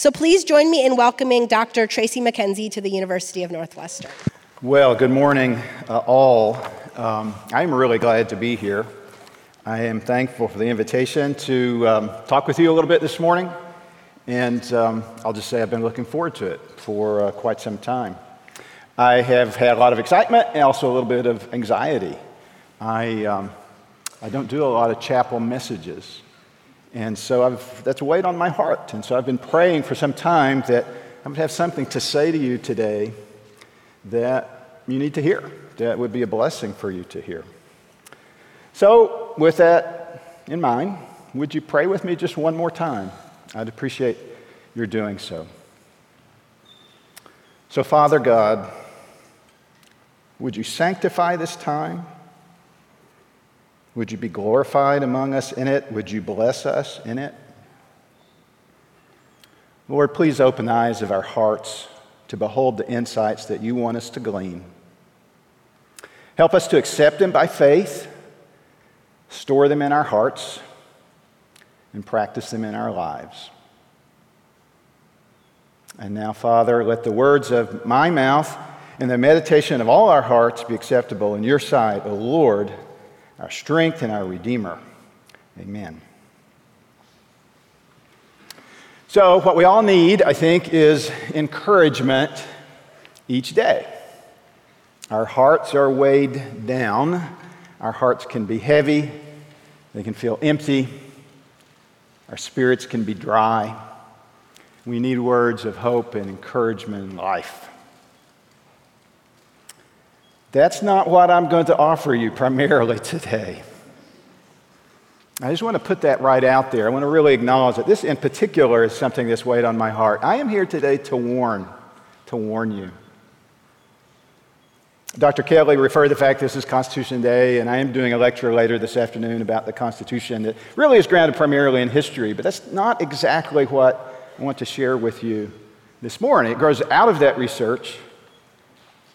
So please join me in welcoming Dr. Tracy McKenzie to the University of Northwestern. Well, good morning, uh, all. Um, I'm really glad to be here. I am thankful for the invitation to um, talk with you a little bit this morning. And um, I'll just say I've been looking forward to it for uh, quite some time. I have had a lot of excitement and also a little bit of anxiety. I, um, I don't do a lot of chapel messages. And so I've, that's weighed on my heart. And so I've been praying for some time that going to have something to say to you today that you need to hear, that would be a blessing for you to hear. So, with that in mind, would you pray with me just one more time? I'd appreciate your doing so. So, Father God, would you sanctify this time? Would you be glorified among us in it? Would you bless us in it? Lord, please open the eyes of our hearts to behold the insights that you want us to glean. Help us to accept them by faith, store them in our hearts, and practice them in our lives. And now, Father, let the words of my mouth and the meditation of all our hearts be acceptable in your sight, O Lord, our strength and our Redeemer. Amen. So, what we all need, I think, is encouragement each day. Our hearts are weighed down. Our hearts can be heavy. They can feel empty. Our spirits can be dry. We need words of hope and encouragement in life. That's not what I'm going to offer you primarily today. I just want to put that right out there. I want to really acknowledge that this, in particular, is something that's weighed on my heart. I am here today to warn, to warn you. Dr. Kelly referred to the fact this is Constitution Day, and I am doing a lecture later this afternoon about the Constitution that really is grounded primarily in history, but that's not exactly what I want to share with you this morning. It grows out of that research,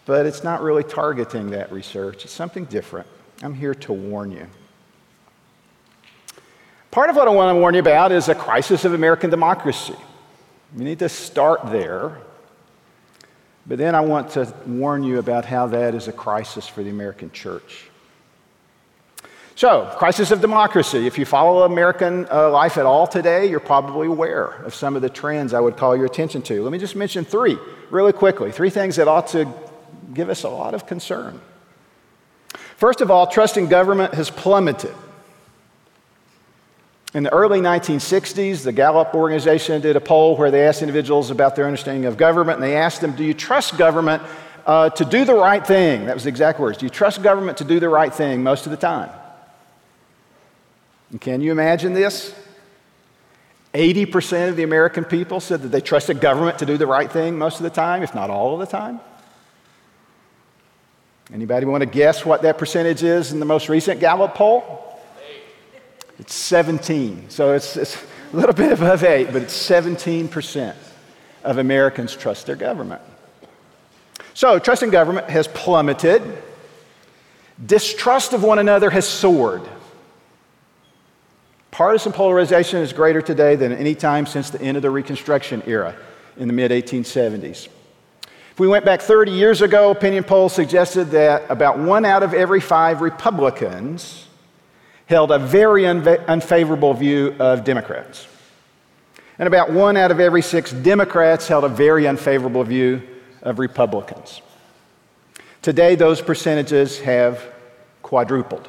but it's not really targeting that research. It's something different. I'm here to warn you. Part of what I want to warn you about is a crisis of American democracy. We need to start there but then I want to warn you about how that is a crisis for the American church. So, crisis of democracy. If you follow American uh, life at all today, you're probably aware of some of the trends I would call your attention to. Let me just mention three really quickly three things that ought to give us a lot of concern. First of all, trust in government has plummeted. In the early 1960s, the Gallup organization did a poll where they asked individuals about their understanding of government, and they asked them, Do you trust government uh, to do the right thing? That was the exact words. Do you trust government to do the right thing most of the time? And can you imagine this? 80% of the American people said that they trusted government to do the right thing most of the time, if not all of the time. Anybody want to guess what that percentage is in the most recent Gallup poll? It's 17. So it's, it's a little bit above 8, but it's 17% of Americans trust their government. So trust in government has plummeted. Distrust of one another has soared. Partisan polarization is greater today than any time since the end of the Reconstruction era in the mid 1870s. If we went back 30 years ago, opinion polls suggested that about one out of every five Republicans held a very unva- unfavorable view of Democrats. And about one out of every six Democrats held a very unfavorable view of Republicans. Today, those percentages have quadrupled.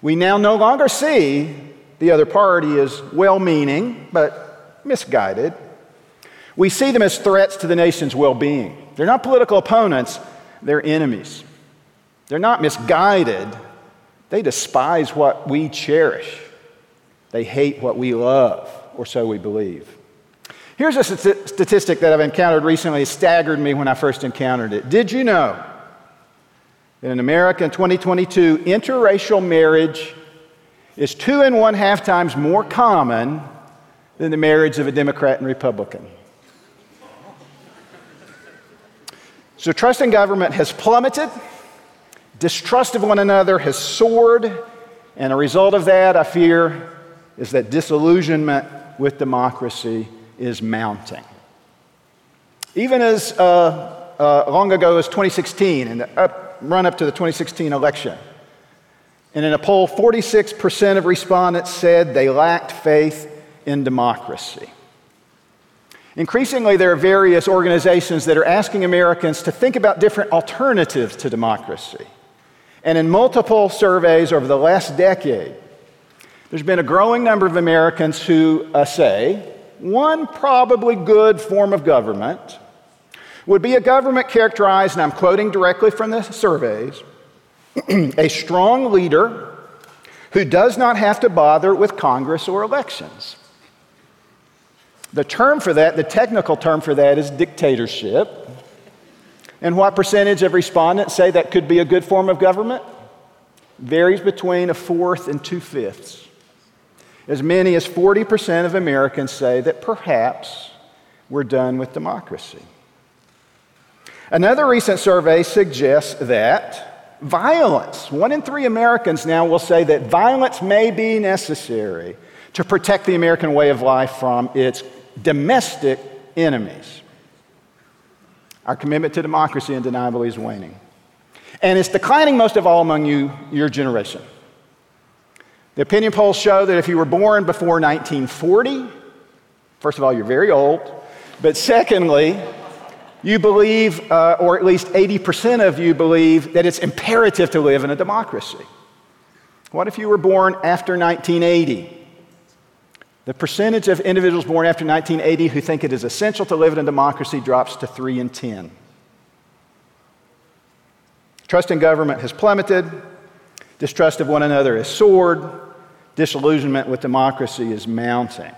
We now no longer see the other party as well meaning, but misguided. We see them as threats to the nation's well being. They're not political opponents, they're enemies. They're not misguided, they despise what we cherish. They hate what we love, or so we believe. Here's a statistic that I've encountered recently. It staggered me when I first encountered it. Did you know that in America in 2022, interracial marriage is two and one half times more common than the marriage of a Democrat and Republican? So, trust in government has plummeted. Distrust of one another has soared, and a result of that, I fear, is that disillusionment with democracy is mounting. Even as uh, uh, long ago as 2016, in the up, run up to the 2016 election, and in a poll, 46% of respondents said they lacked faith in democracy. Increasingly, there are various organizations that are asking Americans to think about different alternatives to democracy. And in multiple surveys over the last decade, there's been a growing number of Americans who uh, say one probably good form of government would be a government characterized, and I'm quoting directly from the surveys, a strong leader who does not have to bother with Congress or elections. The term for that, the technical term for that, is dictatorship. And what percentage of respondents say that could be a good form of government? Varies between a fourth and two fifths. As many as 40% of Americans say that perhaps we're done with democracy. Another recent survey suggests that violence, one in three Americans now will say that violence may be necessary to protect the American way of life from its domestic enemies. Our commitment to democracy undeniably is waning. And it's declining most of all among you, your generation. The opinion polls show that if you were born before 1940, first of all, you're very old. But secondly, you believe, uh, or at least 80% of you believe, that it's imperative to live in a democracy. What if you were born after 1980? The percentage of individuals born after 1980 who think it is essential to live in a democracy drops to 3 in 10. Trust in government has plummeted, distrust of one another has soared, disillusionment with democracy is mounting.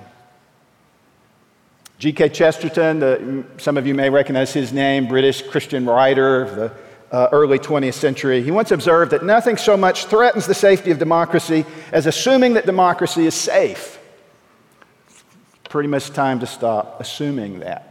G.K. Chesterton, the, some of you may recognize his name, British Christian writer of the uh, early 20th century. He once observed that nothing so much threatens the safety of democracy as assuming that democracy is safe pretty much time to stop assuming that.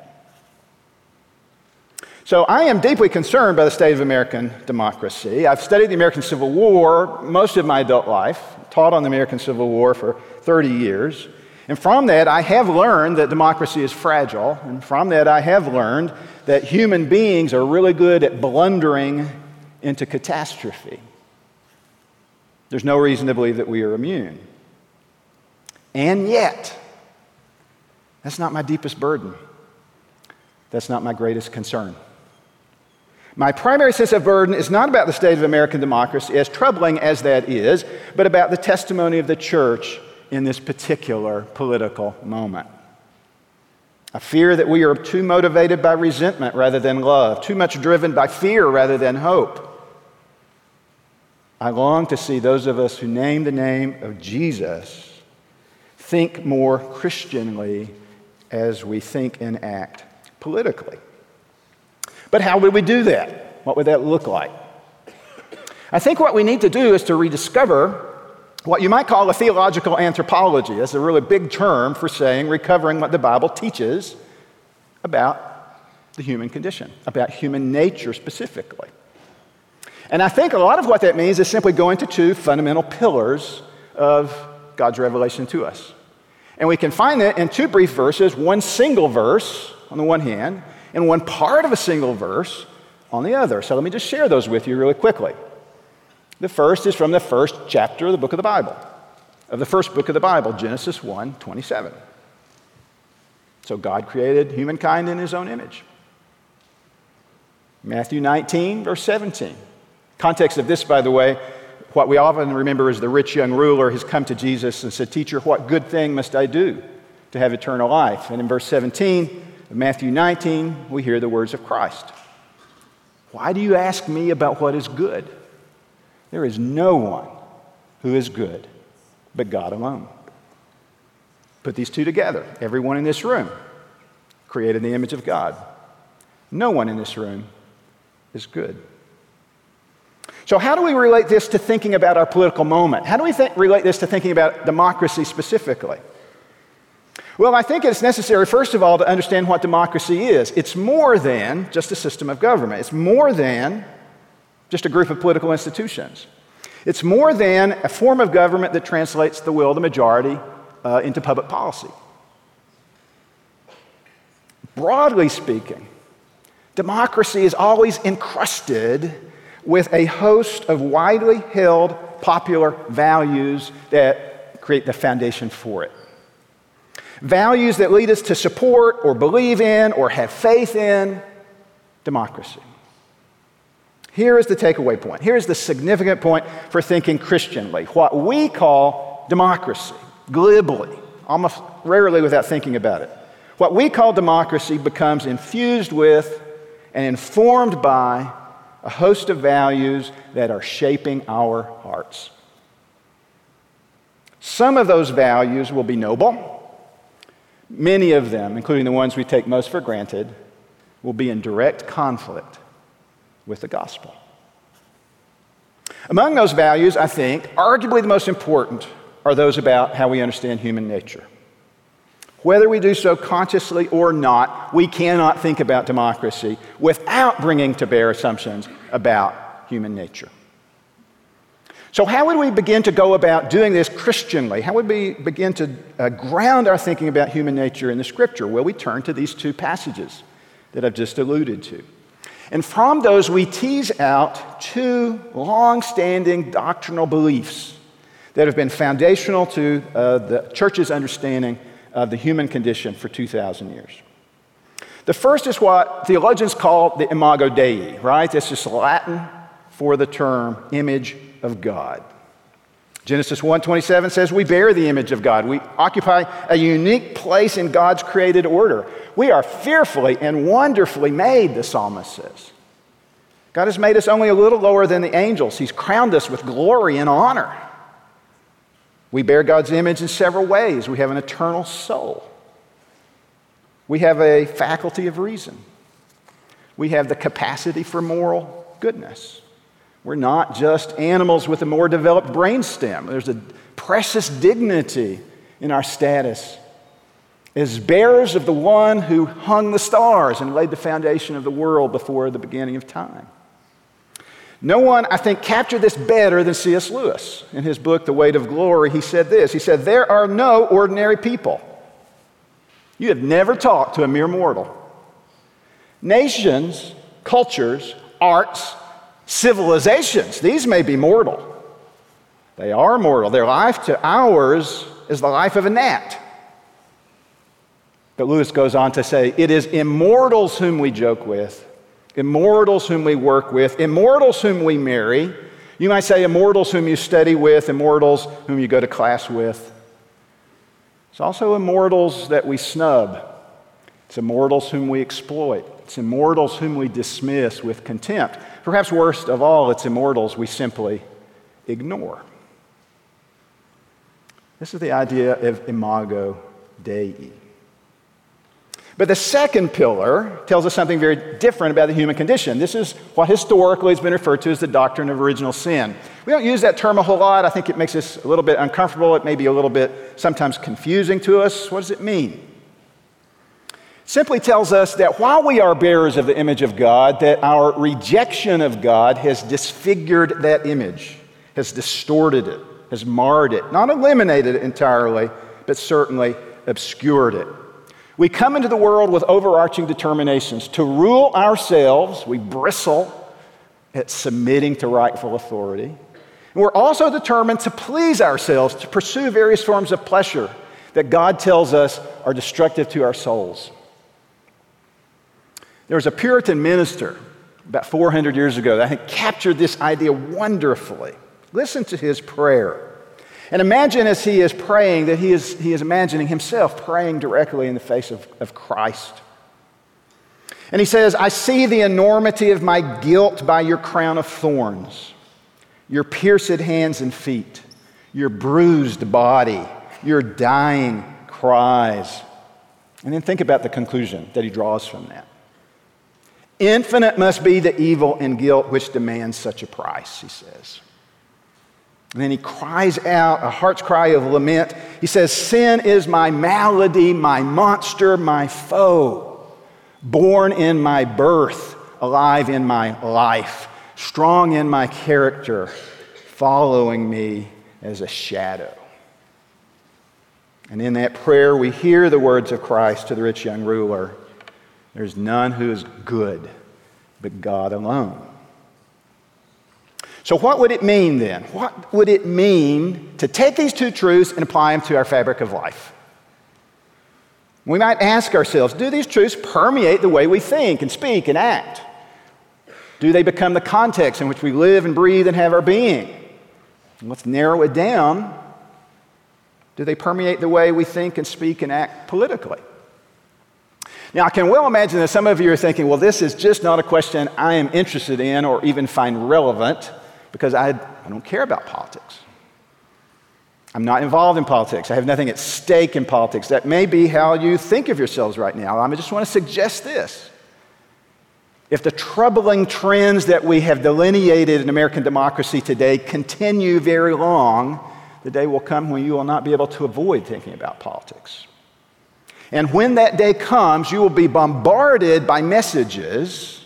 So, I am deeply concerned by the state of American democracy. I've studied the American Civil War most of my adult life, taught on the American Civil War for 30 years. And from that, I have learned that democracy is fragile. And from that, I have learned that human beings are really good at blundering into catastrophe. There's no reason to believe that we are immune. And yet, that's not my deepest burden. That's not my greatest concern. My primary sense of burden is not about the state of American democracy, as troubling as that is, but about the testimony of the church in this particular political moment. I fear that we are too motivated by resentment rather than love, too much driven by fear rather than hope. I long to see those of us who name the name of Jesus think more Christianly as we think and act politically. But how would we do that? What would that look like? I think what we need to do is to rediscover what you might call a theological anthropology. That's a really big term for saying recovering what the Bible teaches about the human condition, about human nature specifically. And I think a lot of what that means is simply going to two fundamental pillars of God's revelation to us. And we can find that in two brief verses, one single verse on the one hand, and one part of a single verse on the other. So let me just share those with you really quickly. The first is from the first chapter of the book of the Bible, of the first book of the Bible, Genesis 1 27. So God created humankind in his own image. Matthew 19, verse 17. Context of this, by the way, what we often remember is the rich young ruler has come to Jesus and said, Teacher, what good thing must I do to have eternal life? And in verse 17 of Matthew 19, we hear the words of Christ Why do you ask me about what is good? There is no one who is good but God alone. Put these two together. Everyone in this room created in the image of God. No one in this room is good. So, how do we relate this to thinking about our political moment? How do we relate this to thinking about democracy specifically? Well, I think it's necessary, first of all, to understand what democracy is. It's more than just a system of government, it's more than just a group of political institutions. It's more than a form of government that translates the will of the majority uh, into public policy. Broadly speaking, democracy is always encrusted with a host of widely held popular values that create the foundation for it. Values that lead us to support or believe in or have faith in democracy. Here is the takeaway point. Here is the significant point for thinking Christianly. What we call democracy, glibly, almost rarely without thinking about it. What we call democracy becomes infused with and informed by a host of values that are shaping our hearts. Some of those values will be noble. Many of them, including the ones we take most for granted, will be in direct conflict with the gospel. Among those values, I think, arguably the most important are those about how we understand human nature. Whether we do so consciously or not, we cannot think about democracy without bringing to bear assumptions about human nature. So, how would we begin to go about doing this Christianly? How would we begin to uh, ground our thinking about human nature in the scripture? Well, we turn to these two passages that I've just alluded to. And from those, we tease out two long standing doctrinal beliefs that have been foundational to uh, the church's understanding of the human condition for 2,000 years. The first is what theologians call the imago Dei, right? That's just Latin for the term image of God. Genesis 1:27 says we bear the image of God. We occupy a unique place in God's created order. We are fearfully and wonderfully made, the psalmist says. God has made us only a little lower than the angels. He's crowned us with glory and honor. We bear God's image in several ways. We have an eternal soul. We have a faculty of reason. We have the capacity for moral goodness. We're not just animals with a more developed brain stem. There's a precious dignity in our status as bearers of the one who hung the stars and laid the foundation of the world before the beginning of time. No one, I think, captured this better than C.S. Lewis. In his book, The Weight of Glory, he said this He said, There are no ordinary people. You have never talked to a mere mortal. Nations, cultures, arts, civilizations, these may be mortal. They are mortal. Their life to ours is the life of a gnat. But Lewis goes on to say, It is immortals whom we joke with immortals whom we work with, immortals whom we marry. You might say immortals whom you study with, immortals whom you go to class with. It's also immortals that we snub. It's immortals whom we exploit. It's immortals whom we dismiss with contempt. Perhaps worst of all, it's immortals we simply ignore. This is the idea of imago Dei. But the second pillar tells us something very different about the human condition. This is what historically has been referred to as the doctrine of original sin. We don't use that term a whole lot. I think it makes us a little bit uncomfortable. It may be a little bit sometimes confusing to us. What does it mean? It simply tells us that while we are bearers of the image of God, that our rejection of God has disfigured that image, has distorted it, has marred it, not eliminated it entirely, but certainly obscured it. We come into the world with overarching determinations. To rule ourselves, we bristle at submitting to rightful authority. And we're also determined to please ourselves, to pursue various forms of pleasure that God tells us are destructive to our souls. There was a Puritan minister about 400 years ago that had captured this idea wonderfully. Listen to his prayer. And imagine as he is praying that he is, he is imagining himself praying directly in the face of, of Christ. And he says, I see the enormity of my guilt by your crown of thorns, your pierced hands and feet, your bruised body, your dying cries. And then think about the conclusion that he draws from that. Infinite must be the evil and guilt which demands such a price, he says. And then he cries out, a heart's cry of lament. He says, Sin is my malady, my monster, my foe, born in my birth, alive in my life, strong in my character, following me as a shadow. And in that prayer, we hear the words of Christ to the rich young ruler There's none who is good but God alone. So, what would it mean then? What would it mean to take these two truths and apply them to our fabric of life? We might ask ourselves do these truths permeate the way we think and speak and act? Do they become the context in which we live and breathe and have our being? Let's narrow it down. Do they permeate the way we think and speak and act politically? Now, I can well imagine that some of you are thinking, well, this is just not a question I am interested in or even find relevant because I, I don't care about politics. I'm not involved in politics. I have nothing at stake in politics. That may be how you think of yourselves right now. I just want to suggest this. If the troubling trends that we have delineated in American democracy today continue very long, the day will come when you will not be able to avoid thinking about politics. And when that day comes, you will be bombarded by messages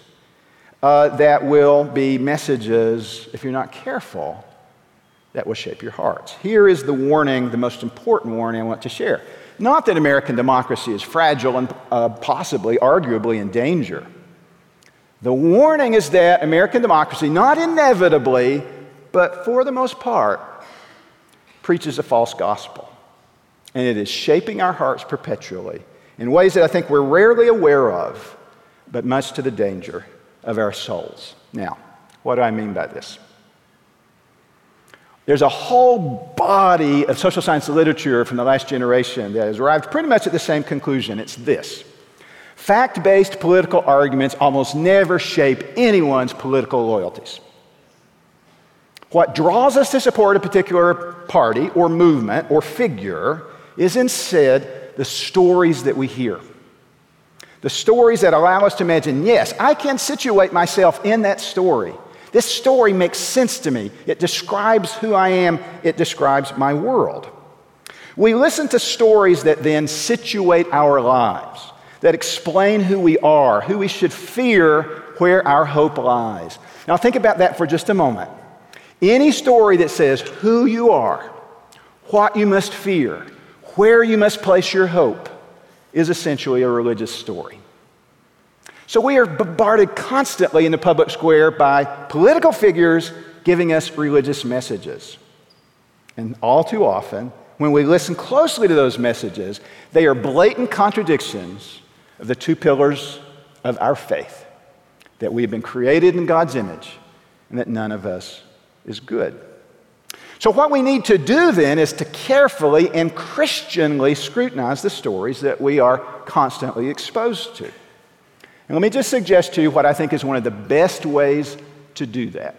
uh, that will be messages, if you're not careful, that will shape your hearts. Here is the warning, the most important warning I want to share. Not that American democracy is fragile and uh, possibly, arguably, in danger. The warning is that American democracy, not inevitably, but for the most part, preaches a false gospel. And it is shaping our hearts perpetually in ways that I think we're rarely aware of, but much to the danger of our souls. Now, what do I mean by this? There's a whole body of social science literature from the last generation that has arrived pretty much at the same conclusion. It's this fact based political arguments almost never shape anyone's political loyalties. What draws us to support a particular party or movement or figure is instead the stories that we hear. The stories that allow us to imagine, yes, I can situate myself in that story. This story makes sense to me. It describes who I am, it describes my world. We listen to stories that then situate our lives, that explain who we are, who we should fear, where our hope lies. Now, think about that for just a moment. Any story that says who you are, what you must fear, where you must place your hope, is essentially a religious story. So we are bombarded constantly in the public square by political figures giving us religious messages. And all too often, when we listen closely to those messages, they are blatant contradictions of the two pillars of our faith that we have been created in God's image and that none of us is good. So, what we need to do then is to carefully and Christianly scrutinize the stories that we are constantly exposed to. And let me just suggest to you what I think is one of the best ways to do that.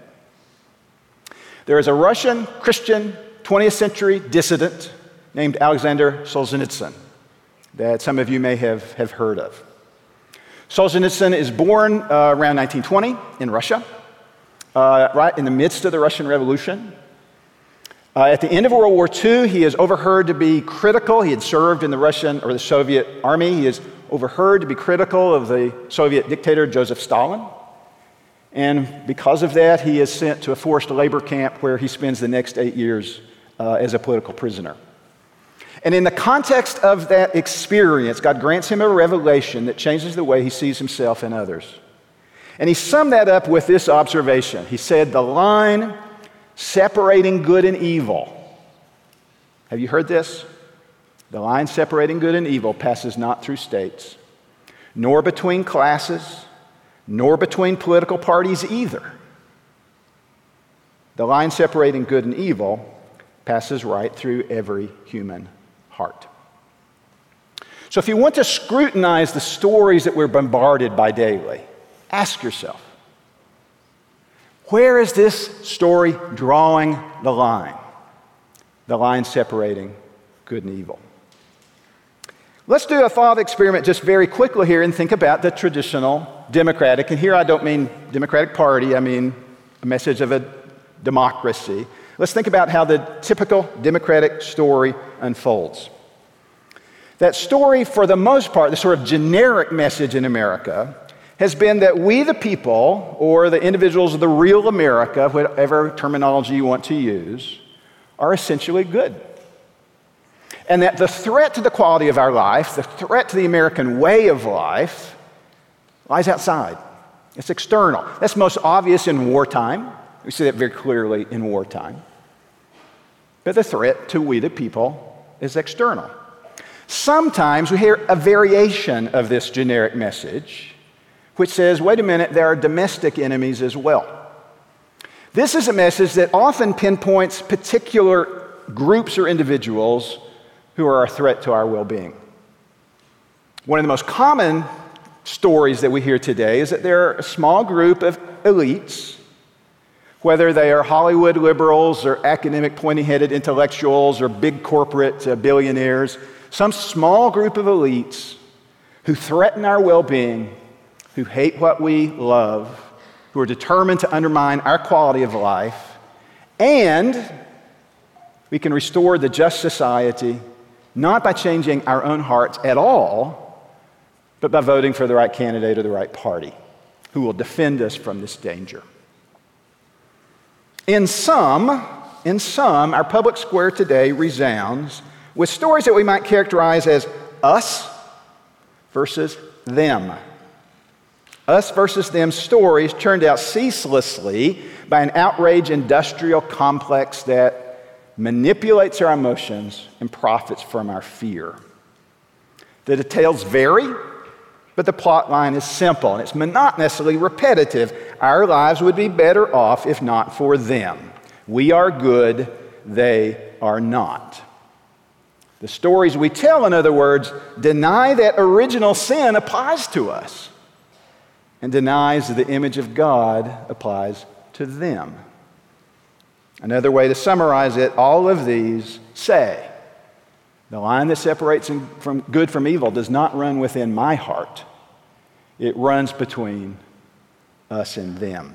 There is a Russian Christian 20th century dissident named Alexander Solzhenitsyn that some of you may have, have heard of. Solzhenitsyn is born uh, around 1920 in Russia, uh, right in the midst of the Russian Revolution. Uh, at the end of World War II, he is overheard to be critical. He had served in the Russian or the Soviet army. He is overheard to be critical of the Soviet dictator Joseph Stalin. And because of that, he is sent to a forced labor camp where he spends the next eight years uh, as a political prisoner. And in the context of that experience, God grants him a revelation that changes the way he sees himself and others. And he summed that up with this observation. He said, The line separating good and evil. Have you heard this? The line separating good and evil passes not through states, nor between classes, nor between political parties either. The line separating good and evil passes right through every human heart. So, if you want to scrutinize the stories that we're bombarded by daily, ask yourself where is this story drawing the line? The line separating good and evil. Let's do a thought experiment just very quickly here and think about the traditional Democratic, and here I don't mean Democratic Party, I mean a message of a democracy. Let's think about how the typical Democratic story unfolds. That story, for the most part, the sort of generic message in America, has been that we, the people, or the individuals of the real America, whatever terminology you want to use, are essentially good. And that the threat to the quality of our life, the threat to the American way of life, lies outside. It's external. That's most obvious in wartime. We see that very clearly in wartime. But the threat to we the people is external. Sometimes we hear a variation of this generic message, which says, wait a minute, there are domestic enemies as well. This is a message that often pinpoints particular groups or individuals who are a threat to our well being. One of the most common stories that we hear today is that there are a small group of elites, whether they are Hollywood liberals or academic pointy headed intellectuals or big corporate uh, billionaires, some small group of elites who threaten our well being, who hate what we love, who are determined to undermine our quality of life, and we can restore the just society not by changing our own hearts at all but by voting for the right candidate or the right party who will defend us from this danger. In sum, in sum, our public square today resounds with stories that we might characterize as us versus them. Us versus them stories turned out ceaselessly by an outrage industrial complex that manipulates our emotions and profits from our fear. The details vary, but the plot line is simple and it's monotonously repetitive. Our lives would be better off if not for them. We are good, they are not. The stories we tell, in other words, deny that original sin applies to us and denies the image of God applies to them. Another way to summarize it, all of these say the line that separates from good from evil does not run within my heart, it runs between us and them.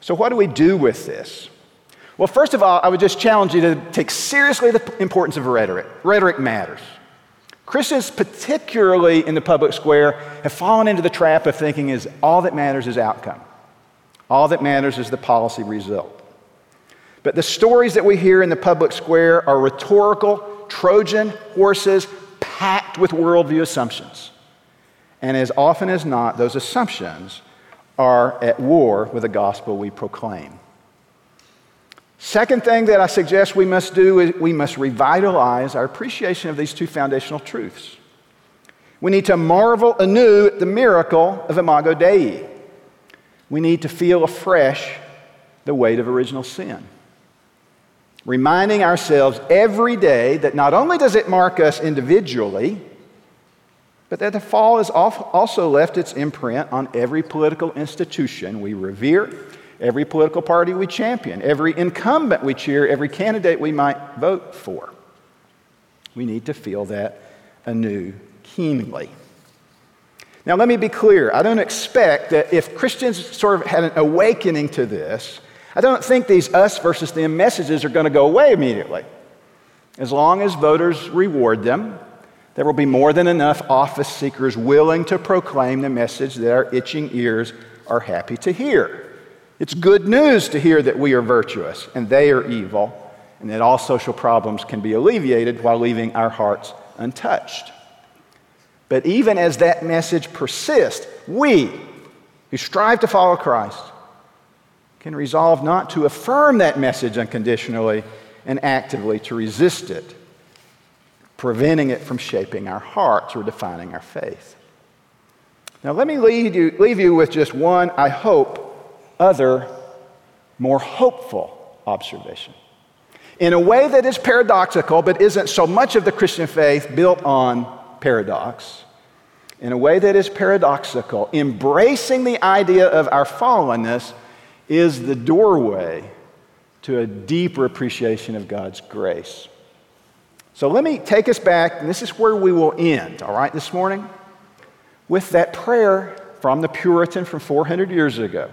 So, what do we do with this? Well, first of all, I would just challenge you to take seriously the importance of rhetoric. Rhetoric matters. Christians, particularly in the public square, have fallen into the trap of thinking is all that matters is outcome. All that matters is the policy result. But the stories that we hear in the public square are rhetorical, Trojan horses packed with worldview assumptions. And as often as not, those assumptions are at war with the gospel we proclaim. Second thing that I suggest we must do is we must revitalize our appreciation of these two foundational truths. We need to marvel anew at the miracle of Imago Dei. We need to feel afresh the weight of original sin reminding ourselves every day that not only does it mark us individually, but that the fall has also left its imprint on every political institution we revere, every political party we champion, every incumbent we cheer, every candidate we might vote for. We need to feel that anew keenly. Now, let me be clear. I don't expect that if Christians sort of had an awakening to this, I don't think these us versus them messages are going to go away immediately. As long as voters reward them, there will be more than enough office seekers willing to proclaim the message that our itching ears are happy to hear. It's good news to hear that we are virtuous and they are evil, and that all social problems can be alleviated while leaving our hearts untouched. But even as that message persists, we who strive to follow Christ can resolve not to affirm that message unconditionally and actively to resist it, preventing it from shaping our hearts or defining our faith. Now, let me leave you, leave you with just one, I hope, other, more hopeful observation. In a way that is paradoxical, but isn't so much of the Christian faith built on paradox, in a way that is paradoxical, embracing the idea of our fallenness is the doorway to a deeper appreciation of God's grace. So let me take us back, and this is where we will end, all right, this morning, with that prayer from the Puritan from 400 years ago.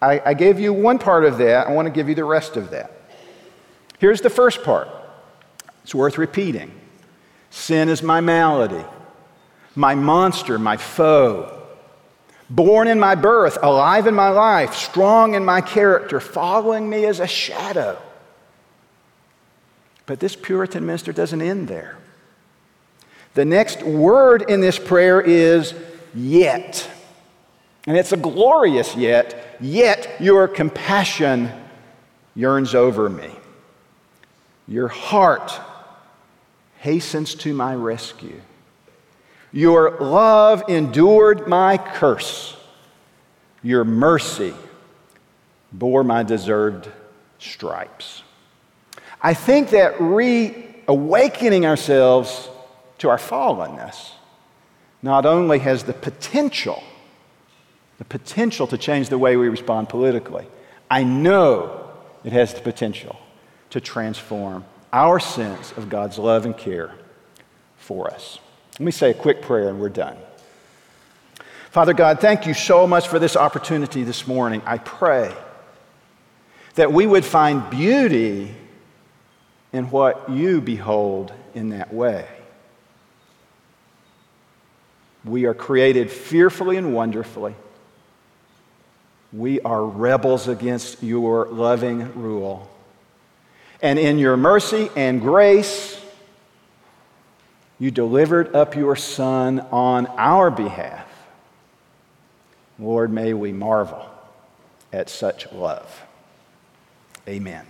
I, I gave you one part of that, I want to give you the rest of that. Here's the first part it's worth repeating Sin is my malady, my monster, my foe born in my birth, alive in my life, strong in my character, following me as a shadow. But this Puritan minister doesn't end there. The next word in this prayer is yet. And it's a glorious yet, yet your compassion yearns over me. Your heart hastens to my rescue. Your love endured my curse. Your mercy bore my deserved stripes. I think that reawakening ourselves to our fallenness not only has the potential, the potential to change the way we respond politically, I know it has the potential to transform our sense of God's love and care for us. Let me say a quick prayer and we're done. Father God, thank you so much for this opportunity this morning. I pray that we would find beauty in what you behold in that way. We are created fearfully and wonderfully. We are rebels against your loving rule. And in your mercy and grace, you delivered up your Son on our behalf. Lord, may we marvel at such love. Amen.